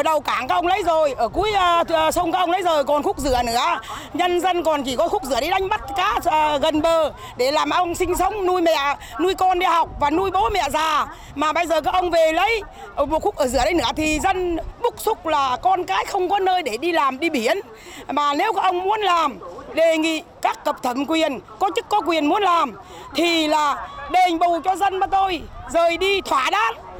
ở đầu cảng các ông lấy rồi ở cuối uh, sông các ông lấy rồi còn khúc rửa nữa. Nhân dân còn chỉ có khúc rửa đi đánh bắt cá uh, gần bờ để làm ông sinh sống nuôi mẹ nuôi con đi học và nuôi bố mẹ già. Mà bây giờ các ông về lấy một khúc ở rửa đấy nữa thì dân bức xúc là con cái không có nơi để đi làm đi biển. Mà nếu các ông muốn làm đề nghị các cấp thẩm quyền có chức có quyền muốn làm thì là đền bù cho dân mà tôi rời đi thỏa đáng.